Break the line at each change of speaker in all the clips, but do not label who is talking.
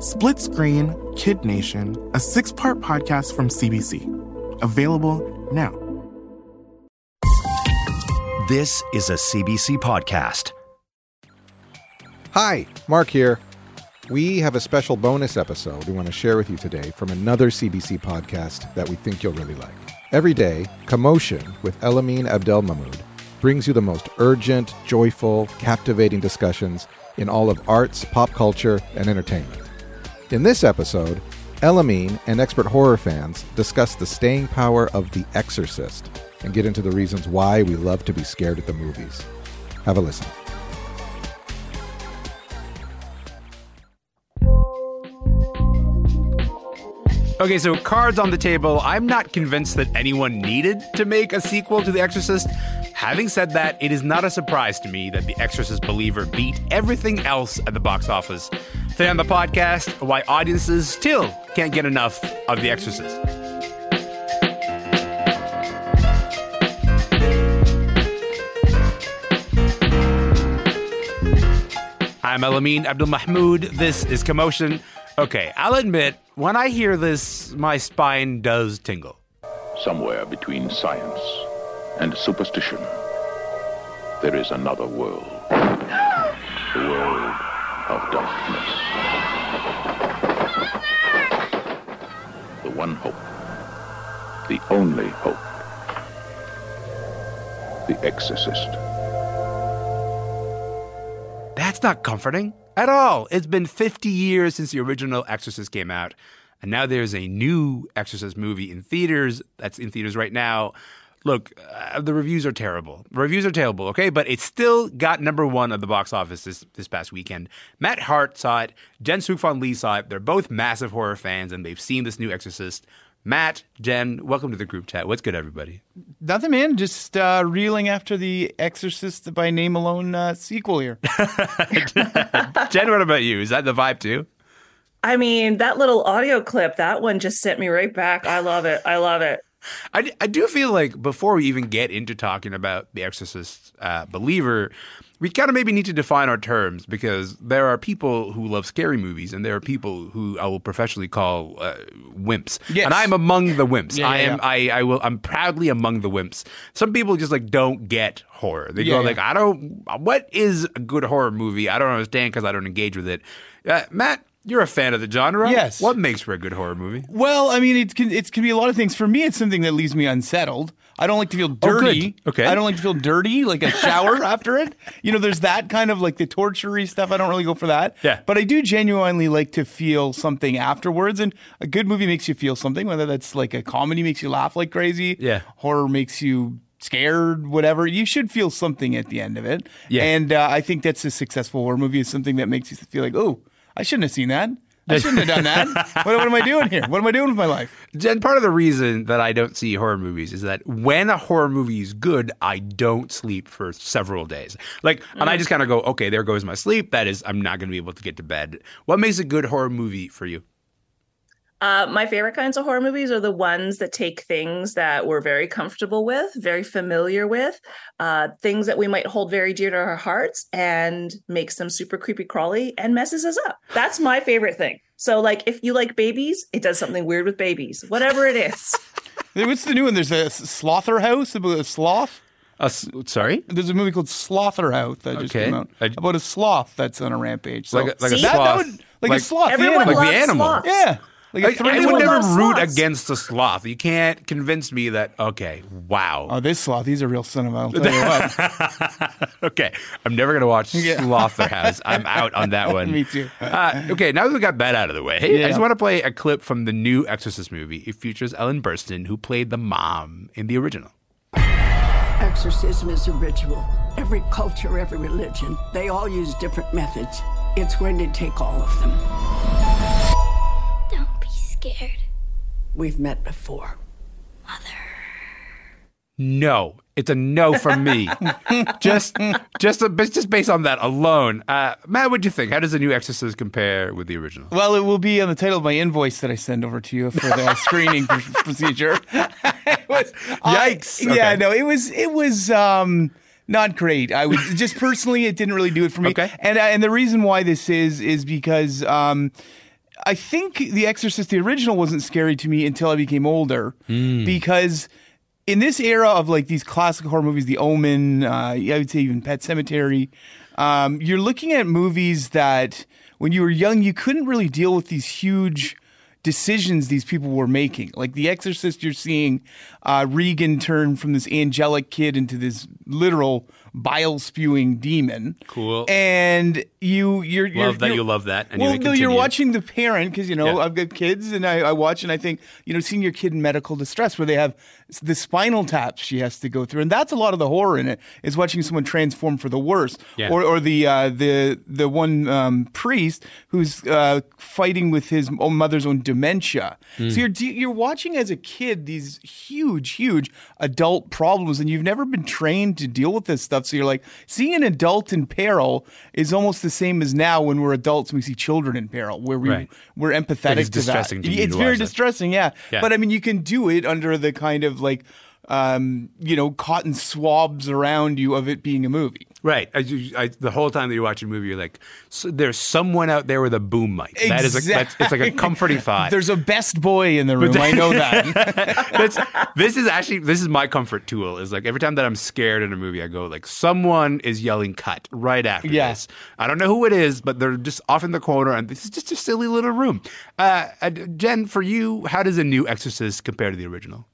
Split Screen Kid Nation, a six part podcast from CBC. Available now.
This is a CBC podcast.
Hi, Mark here. We have a special bonus episode we want to share with you today from another CBC podcast that we think you'll really like. Every day, Commotion with Elamin Abdelmahmoud brings you the most urgent, joyful, captivating discussions in all of arts, pop culture, and entertainment. In this episode, Elamin and expert horror fans discuss the staying power of The Exorcist and get into the reasons why we love to be scared at the movies. Have a listen.
Okay, so cards on the table. I'm not convinced that anyone needed to make a sequel to The Exorcist. Having said that, it is not a surprise to me that The Exorcist Believer beat everything else at the box office. Today on the podcast, why audiences still can't get enough of The Exorcist. I'm Elamin Abdelmahmoud. This is Commotion. Okay, I'll admit, when I hear this, my spine does tingle.
Somewhere between science and superstition, there is another world. The world of darkness. One hope. The only hope. The Exorcist.
That's not comforting at all. It's been 50 years since the original Exorcist came out, and now there's a new Exorcist movie in theaters that's in theaters right now. Look, uh, the reviews are terrible. The reviews are terrible, okay? But it still got number one of the box office this, this past weekend. Matt Hart saw it. Jen Suk Lee saw it. They're both massive horror fans, and they've seen this new Exorcist. Matt, Jen, welcome to the group chat. What's good, everybody?
Nothing, man. Just uh, reeling after the Exorcist by name alone uh, sequel here.
Jen, what about you? Is that the vibe too?
I mean, that little audio clip, that one just sent me right back. I love it. I love it.
I, I do feel like before we even get into talking about The Exorcist uh, Believer, we kind of maybe need to define our terms because there are people who love scary movies and there are people who I will professionally call uh, wimps.
Yes.
And I'm among the wimps.
Yeah,
I am.
yeah.
I, I will. I'm proudly among the wimps. Some people just like don't get horror. They
Yeah,
go
yeah.
like, I don't. What is a good horror movie? I don't understand because I don't engage with it. Uh, Matt, you're a fan of the genre.
Yes.
What makes for a good horror movie?
well, I mean, it can it can be a lot of things. For me, it's something that leaves me unsettled. I don't like to feel dirty.
good. Okay.
I don't like to feel dirty, like a shower after it. You know, there's that kind of like the tortury stuff. I don't really go for that.
Yeah.
But I do genuinely like to feel something afterwards. And a good movie makes you feel something, whether that's like a comedy makes you laugh like crazy.
Yeah.
Horror makes you scared, whatever. You should feel something at the end of it.
Yeah.
And uh, I think that's a successful horror movie is something that makes you feel like, oh, I shouldn't have seen that. I shouldn't have done that. what, what am I doing here? What am I doing with my life?
And part of the reason that I don't see horror movies is that when a horror movie is good, I don't sleep for several days. Like, and I mm. just kind of go, okay, there goes my sleep. That is, I'm not going to be able to get to bed. What makes a good horror movie for you?
Uh, my favorite kinds of horror movies are the ones that take things that we're very comfortable with, very familiar with, uh, things that we might hold very dear to our hearts, and makes them super creepy crawly and messes us up. That's my favorite thing. So, like, if you like babies, it does something weird with babies, whatever it is.
What's the new one? There's a Slaughterhouse about a sloth.
Uh, sorry?
There's a movie called Slaughterhouse that just
Okay.
came out about a sloth that's on a rampage. So
Like a, like a
See?
that, that
sloth.
would, like,
Like-
a sloth. the
Everyone
animal.
Like the
loves
animal.
sloths.
yeah. Like a
I,
three
I would never root
sloths.
against a sloth. You can't convince me that, okay, wow.
Oh, this sloth, he's a real son of a. I'll tell you what.
okay, I'm never going to watch
Yeah.
Slaughterhouse. I'm out on that one.
Me too.
Uh, okay, now that we got that out of the way, I just want to play a clip from the new Exorcist movie. It features Ellen Burstyn, who played the mom in the original.
Exorcism is a ritual. Every culture, every religion, they all use different methods. It's going to take all of them.
Scared?
We've met before. Mother.
No, it's a no from me. just, just, a, just based on that alone. Uh, Matt, what do you think? How does the new Exorcist compare with the original?
Well, it will be on the title of my invoice that I send over to you for the screening pr- procedure. It was- I-
Yikes.
yeah, no, it was it was um not great. I was just personally, it didn't really do it for me.
Okay.
And uh, and the reason why this is is because um. I think The Exorcist, the original, wasn't scary to me until I became older because in this era of like these classic horror movies, The Omen, uh, I would say even Pet Sematary, um, you're looking at movies that when you were young, you couldn't really deal with these huge decisions these people were making. Like The Exorcist, you're seeing uh, Regan turn from this angelic kid into this literal bile spewing demon.
Cool.
And you, you're, you're
Love that
you're-
you love that. And
well, no, you're watching the parent because you know
Yeah.
I've got kids and I, I watch and I think you know seeing your kid in medical distress where they have the spinal taps she has to go through and that's a lot of the horror in it is watching someone transform for the worse
Yeah.
or or the uh, the the one um, priest who's uh, fighting with his own mother's own dementia.
Hmm.
So you're you're watching as a kid these huge huge huge adult problems and you've never been trained to deal with this stuff. So you're like seeing an adult in peril is almost the same as now when we're adults and we see children in peril where we
Right.
we're empathetic
It's
to
distressing
that.
to
it's very
that.
distressing, yeah.
Yeah.
But I mean, you can do it under the kind of like, um, you know, cotton swabs around you of it being a movie.
Right. I, you- I, the whole time that you're watching a movie, you're like, so there's someone out there with a boom mic. That is, a, that's, it's like a comforting thought.
There's a best boy in the room. I know that.
That's, this is actually this is my comfort tool. Is like every time that I'm scared in a movie, I go like someone is yelling "cut" right after
Yeah.
this. I don't know who it is, but they're just off in the corner, and this is just a silly little room. Uh, uh, Jen, for you, how does a new Exorcist compare to the original?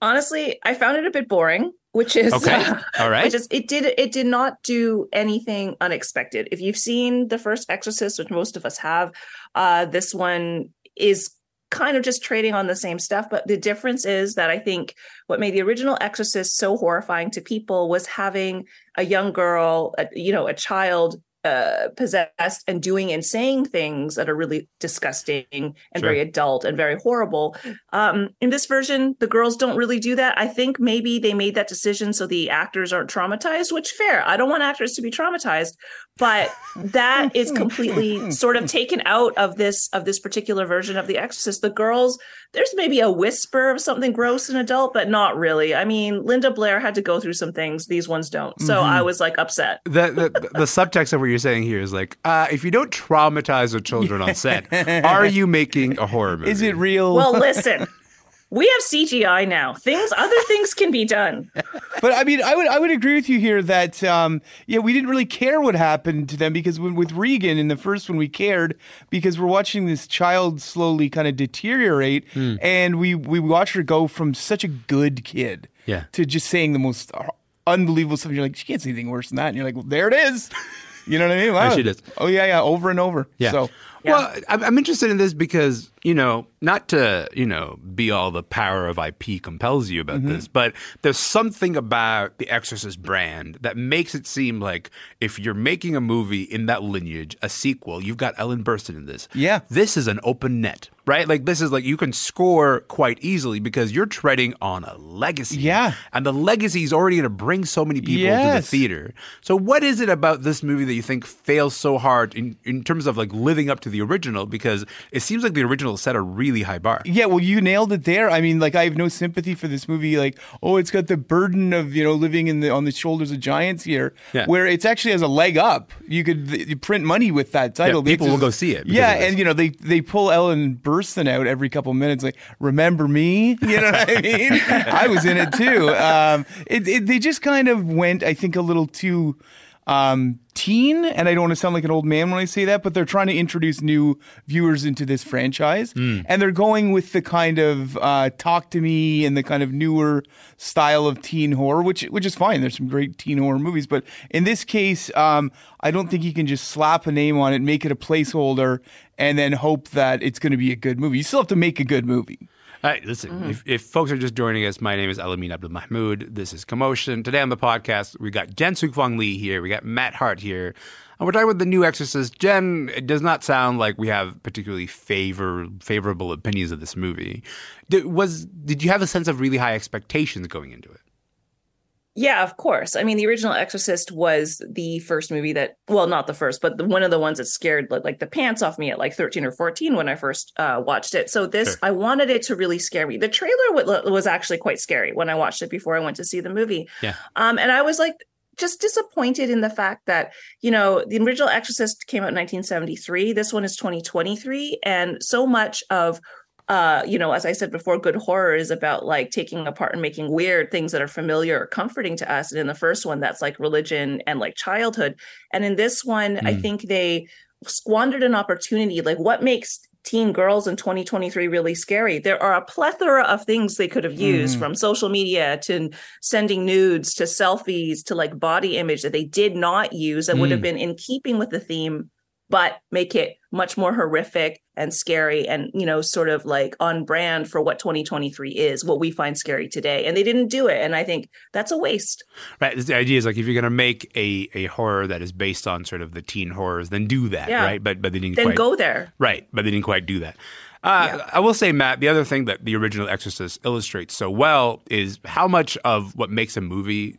honestly i found it a bit boring which is
Okay. All right.
which is it did it did not do anything unexpected if you've seen the first exorcist which most of us have uh this one is kind of just trading on the same stuff but the difference is that i think what made the original exorcist so horrifying to people was having a young girl a, you know a child uh, possessed and doing and saying things that are really disgusting and
Sure.
very adult and very horrible. Um, in this version, the girls don't really do that. I think maybe they made that decision so the actors aren't traumatized, which fair. I don't want actors to be traumatized, but that is completely sort of taken out of this of this particular version of The Exorcist. The girls, there's maybe a whisper of something gross and adult, but not really. I mean, Linda Blair had to go through some things; these ones don't. So
Mhm.
I was like upset.
The, the the subtext of what you're saying here is like, uh, if you don't traumatize the children on set, are you making a horror movie?
Is it real?
Well, listen. We have CGI now. Things, other things can be done.
but I mean, I would I would agree with you here that um, yeah, we didn't really care what happened to them because when, with Regan in the first one, we cared because we're watching this child slowly kind of deteriorate,
Hmm.
and we we watch her go from such a good kid
Yeah.
to just saying the most unbelievable stuff. You're like, she can't say anything worse than that, and you're like, well, there it is. You know what I mean? Wow.
she does.
Oh yeah, yeah, over and over.
Yeah.
So
Well, I'm, interested in this because you know, not to you know, be all the power of IP compels you about
Mm-hmm.
this, but there's something about the Exorcist brand that makes it seem like if you're making a movie in that lineage, a sequel, you've got Ellen Burstyn in this.
Yeah.
this is an open net, right? Like this is like you can score quite easily because you're treading on a legacy.
Yeah.
and the legacy is already going to bring so many people to the theater. So, what is it about this movie that you think fails so hard in, in terms of like living up to the original? Because it seems like the original set a really high bar.
Yeah, well, you nailed it there. I mean, like, I have no sympathy for this movie. Like, oh, it's got the burden of you know living in the on the shoulders of giants here,
Yeah.
where it's actually has a leg up. You could you print money with that title.
Yeah, people will go see it
Yeah, and you know they they pull Ellen Burstyn out every couple minutes. Like, remember me? You know what I mean? I was in it too. Um, it, it they just kind of went, I think, a little too um, teen, and I don't want to sound like an old man when I say that, but they're trying to introduce new viewers into this franchise, and they're going with the kind of uh, talk to me and the kind of newer style of teen horror, which which is fine. There's some great teen horror movies, but in this case, um, I don't think you can just slap a name on it, make it a placeholder, and then hope that it's going to be a good movie. You still have to make a good movie.
All right, listen, mm-hmm. if, if folks are just joining us, my name is Elamin Abdelmahmoud. This is Commotion. Today on the podcast, we got Jen Sookfong Lee here. We got Matt Hart here. And we're talking about the new Exorcist. Jen, it does not sound like we have particularly favor favorable opinions of this movie. Did, was did you have a sense of really high expectations going into it?
Yeah, of course. I mean, the original Exorcist was the first movie that, well, not the first, but the, one of the ones that scared like, like, the pants off me at like 13 or 14 when I first uh, watched it. So this, sure. I wanted it to really scare me. The trailer w- was actually quite scary when I watched it before I went to see the movie.
Yeah.
Um, and I was like, just disappointed in the fact that you know the original exorcist came out in 1973 this one is 2023 and so much of uh, you know, as I said before, good horror is about like taking apart and making weird things that are familiar or comforting to us. And in the first one, that's like religion and like childhood. And in this one, mm. I think they squandered an opportunity. Like, what makes teen girls in 2023 really scary? There are a plethora of things they could have used mm. from social media to sending nudes to selfies to like body image that they did not use that mm. would have mm. been in keeping with the theme but make it much more horrific and scary and you know sort of like on brand for what 2023 is what we find scary today. And they didn't do it. And i think that's a waste.
Right. The idea is like if you're going to make a, a horror that is based on sort of the teen horrors then do that yeah. right? But but they didn't
then
quite,
go there.
Right. But they didn't quite do that. Uh, yeah. I will say, Matt, the other thing that the original Exorcist illustrates so well is how much of what makes a movie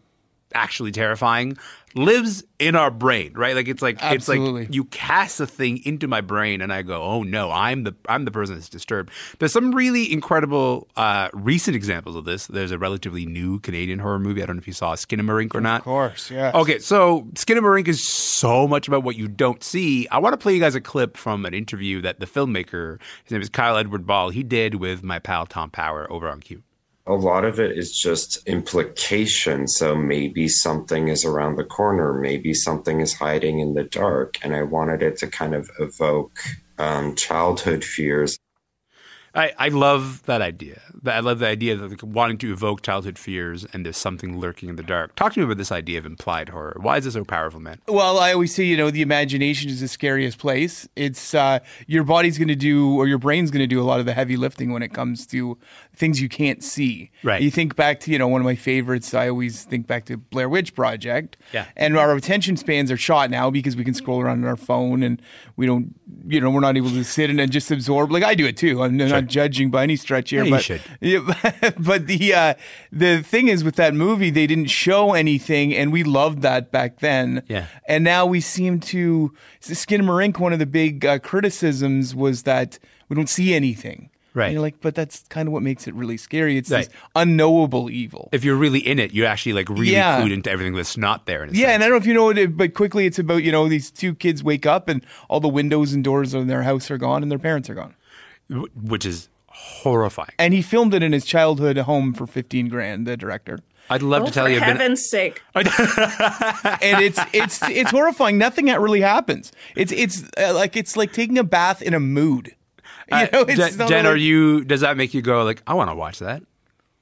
actually terrifying lives in our brain, right? Like it's like
Absolutely.
it's like you cast a thing into my brain, and I go, "Oh no, I'm the I'm the person that's disturbed." There's some really incredible uh, recent examples of this. There's a relatively new Canadian horror movie. I don't know if you saw Skinamarink or not.
Of course, yeah.
Okay, so Skinamarink is so much about what you don't see. I want to play you guys a clip from an interview that the filmmaker, his name is Kyle Edward Ball, he did with my pal Tom Power over on Q
a lot of it is just implication. So maybe something is around the corner, maybe something is hiding in the dark. And I wanted it to kind of evoke um, childhood fears.
I, I love that idea. I love the idea of like wanting to evoke childhood fears and there's something lurking in the dark. Talk to me about this idea of implied horror. Why is it so powerful, man?
Well, I always say, you know, the imagination is the scariest place. It's uh, your body's going to do or your brain's going to do a lot of the heavy lifting when it comes to things you can't see.
Right.
You think back to, you know, one of my favorites, I always think back to Blair Witch Project.
Yeah.
And our attention spans are shot now because we can scroll around on our phone and we don't, you know, we're not able to sit and just absorb. Like I do it too. I'm. Not judging by any stretch here,
yeah,
but,
you should.
Yeah, but the, uh, the thing is with that movie, they didn't show anything and we loved that back then.
Yeah.
And now we seem to, Skin Skinamarink, one of the big uh, criticisms was that we don't see anything.
Right.
And you're like, but that's kind of what makes it really scary. It's right. this unknowable evil.
If you're really in it, you actually like really yeah. clued into everything that's not there.
yeah,
sense.
and I don't know if you know it, but quickly it's about you know these two kids wake up and all the windows and doors in their house are gone and their parents are gone,
which is horrifying.
And he filmed it in his childhood home for fifteen grand. The director.
I'd love
oh,
to tell you.
For heaven's been... sake!
and it's it's it's horrifying. Nothing that really happens. It's it's uh, like it's like taking a bath in a mood.
You know, uh, Jen, Jen are you? Does that make you go like, I want to watch that?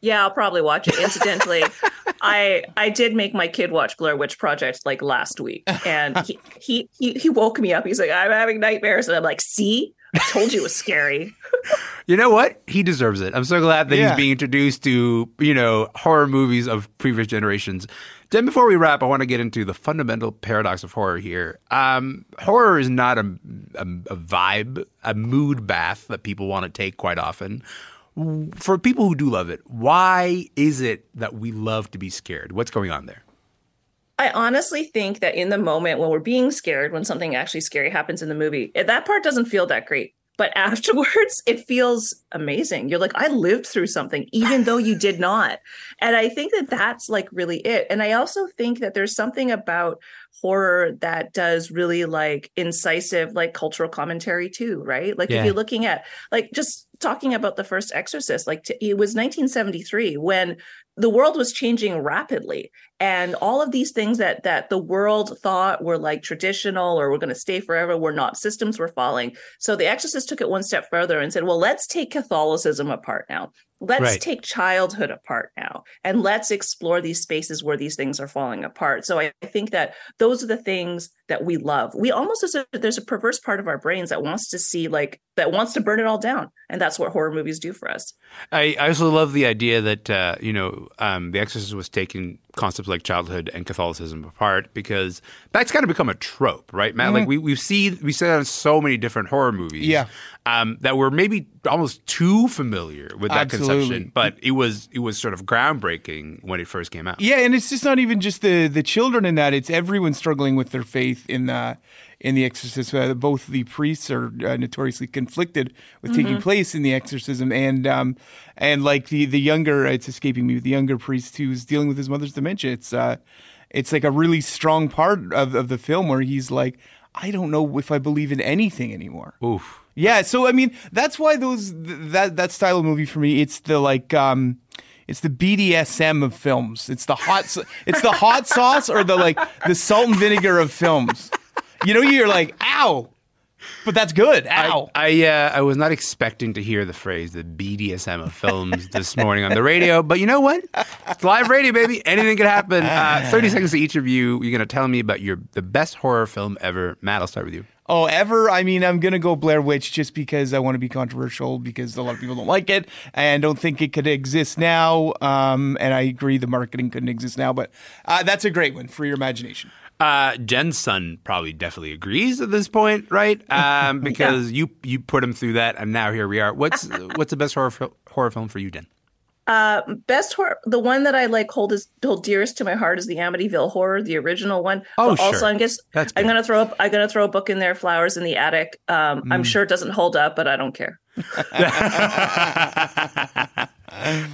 Yeah, I'll probably watch it. Incidentally, I I did make my kid watch Blair Witch Project like last week, and he he he, he woke me up. He's like, I'm having nightmares, and I'm like, see. I told you it was scary.
you know what? He deserves it. I'm so glad that yeah. he's being introduced to, you know, horror movies of previous generations. Then before we wrap, I want to get into the fundamental paradox of horror here. Um, horror is not a, a, a vibe, a mood bath that people want to take quite often. For people who do love it, why is it that we love to be scared? What's going on there?
I honestly think that in the moment when we're being scared, when something actually scary happens in the movie, that part doesn't feel that great. But afterwards it feels amazing. You're like i lived through something even though you did not. And i think that that's like really it. And i also think that there's something about horror that does really like incisive like cultural commentary too right? Like yeah. if you're looking at like just talking about the first exorcist like t- it was 1973 when the world was changing rapidly and all of these things that that the world thought were like traditional or were going to stay forever were not systems were falling. So the exorcist took it one step further and said well let's take catholicism apart now let's right. take childhood apart now and let's explore these spaces where these things are falling apart so I, I think that those are the things that we love. We almost as a, there's a perverse part of our brains that wants to see like that wants to burn it all down, and that's what horror movies do for us.
I, I also love the idea that uh, you know um, The Exorcist was taking concepts like childhood and Catholicism apart because that's kind of become a trope, right, Matt? Like we we see we see that in so many different horror movies,
Yeah.
um, that were maybe almost too familiar with that
Absolutely.
conception, but it was it was sort of groundbreaking when it first came out.
Yeah, and it's just not even just the the children in that; it's everyone struggling with their faith in the in the exorcism. Uh, both the priests are uh, notoriously conflicted with taking
Mhm.
place in the exorcism, and um and like the the younger, it's escaping me, the younger priest who's dealing with his mother's dementia. It's uh, it's like a really strong part of of the film where he's like, I don't know if I believe in anything anymore.
Oof.
Yeah, so I mean, that's why those th- that that style of movie for me, it's the like um it's the BDSM of films. It's the hot it's the hot sauce or the like the salt and vinegar of films. You know, you're like, "Ow." But that's good. Ow.
I uh, I was not expecting to hear the phrase the BDSM of films this morning on the radio, but you know what? It's live radio, baby. Anything could happen. Uh, Thirty seconds to each of you. You're going to tell me about your the best horror film ever. Matt, I'll start with you.
Oh, ever? I mean, I'm gonna go Blair Witch just because I want to be controversial because a lot of people don't like it and don't think it could exist now. Um, and I agree the marketing couldn't exist now, but uh, that's a great one for your imagination.
Uh, Jen's son probably definitely agrees at this point, right? Um, because you you put him through that, and now here we are. What's what's the best horror horror film for you, Jen?
Uh, best horror, the one that I like hold is hold dearest to my heart is the Amityville Horror, the original one.
Oh,
but also,
sure.
I guess
That's
I'm
good.
gonna throw up. I'm gonna throw a book in there, Flowers in the Attic. Um, I'm
Mm.
sure it doesn't hold up, but I don't care.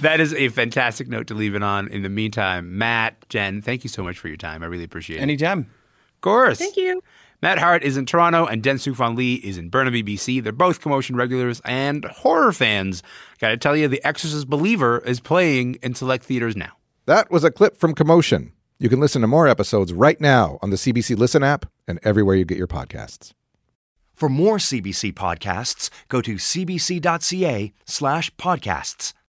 That is a fantastic note to leave it on. In the meantime, Matt, Jen, thank you so much for your time. I really appreciate it.
Anytime.
Of course.
Thank you.
Matt Hart is in Toronto and Jen Sookfong Lee is in Burnaby, BC. They're both commotion regulars and horror fans. Gotta tell you, The Exorcist Believer is playing in select theaters now.
That was a clip from Commotion. You can listen to more episodes right now on the CBC Listen app and everywhere you get your podcasts.
For more CBC podcasts, go to cbc.ca slash podcasts.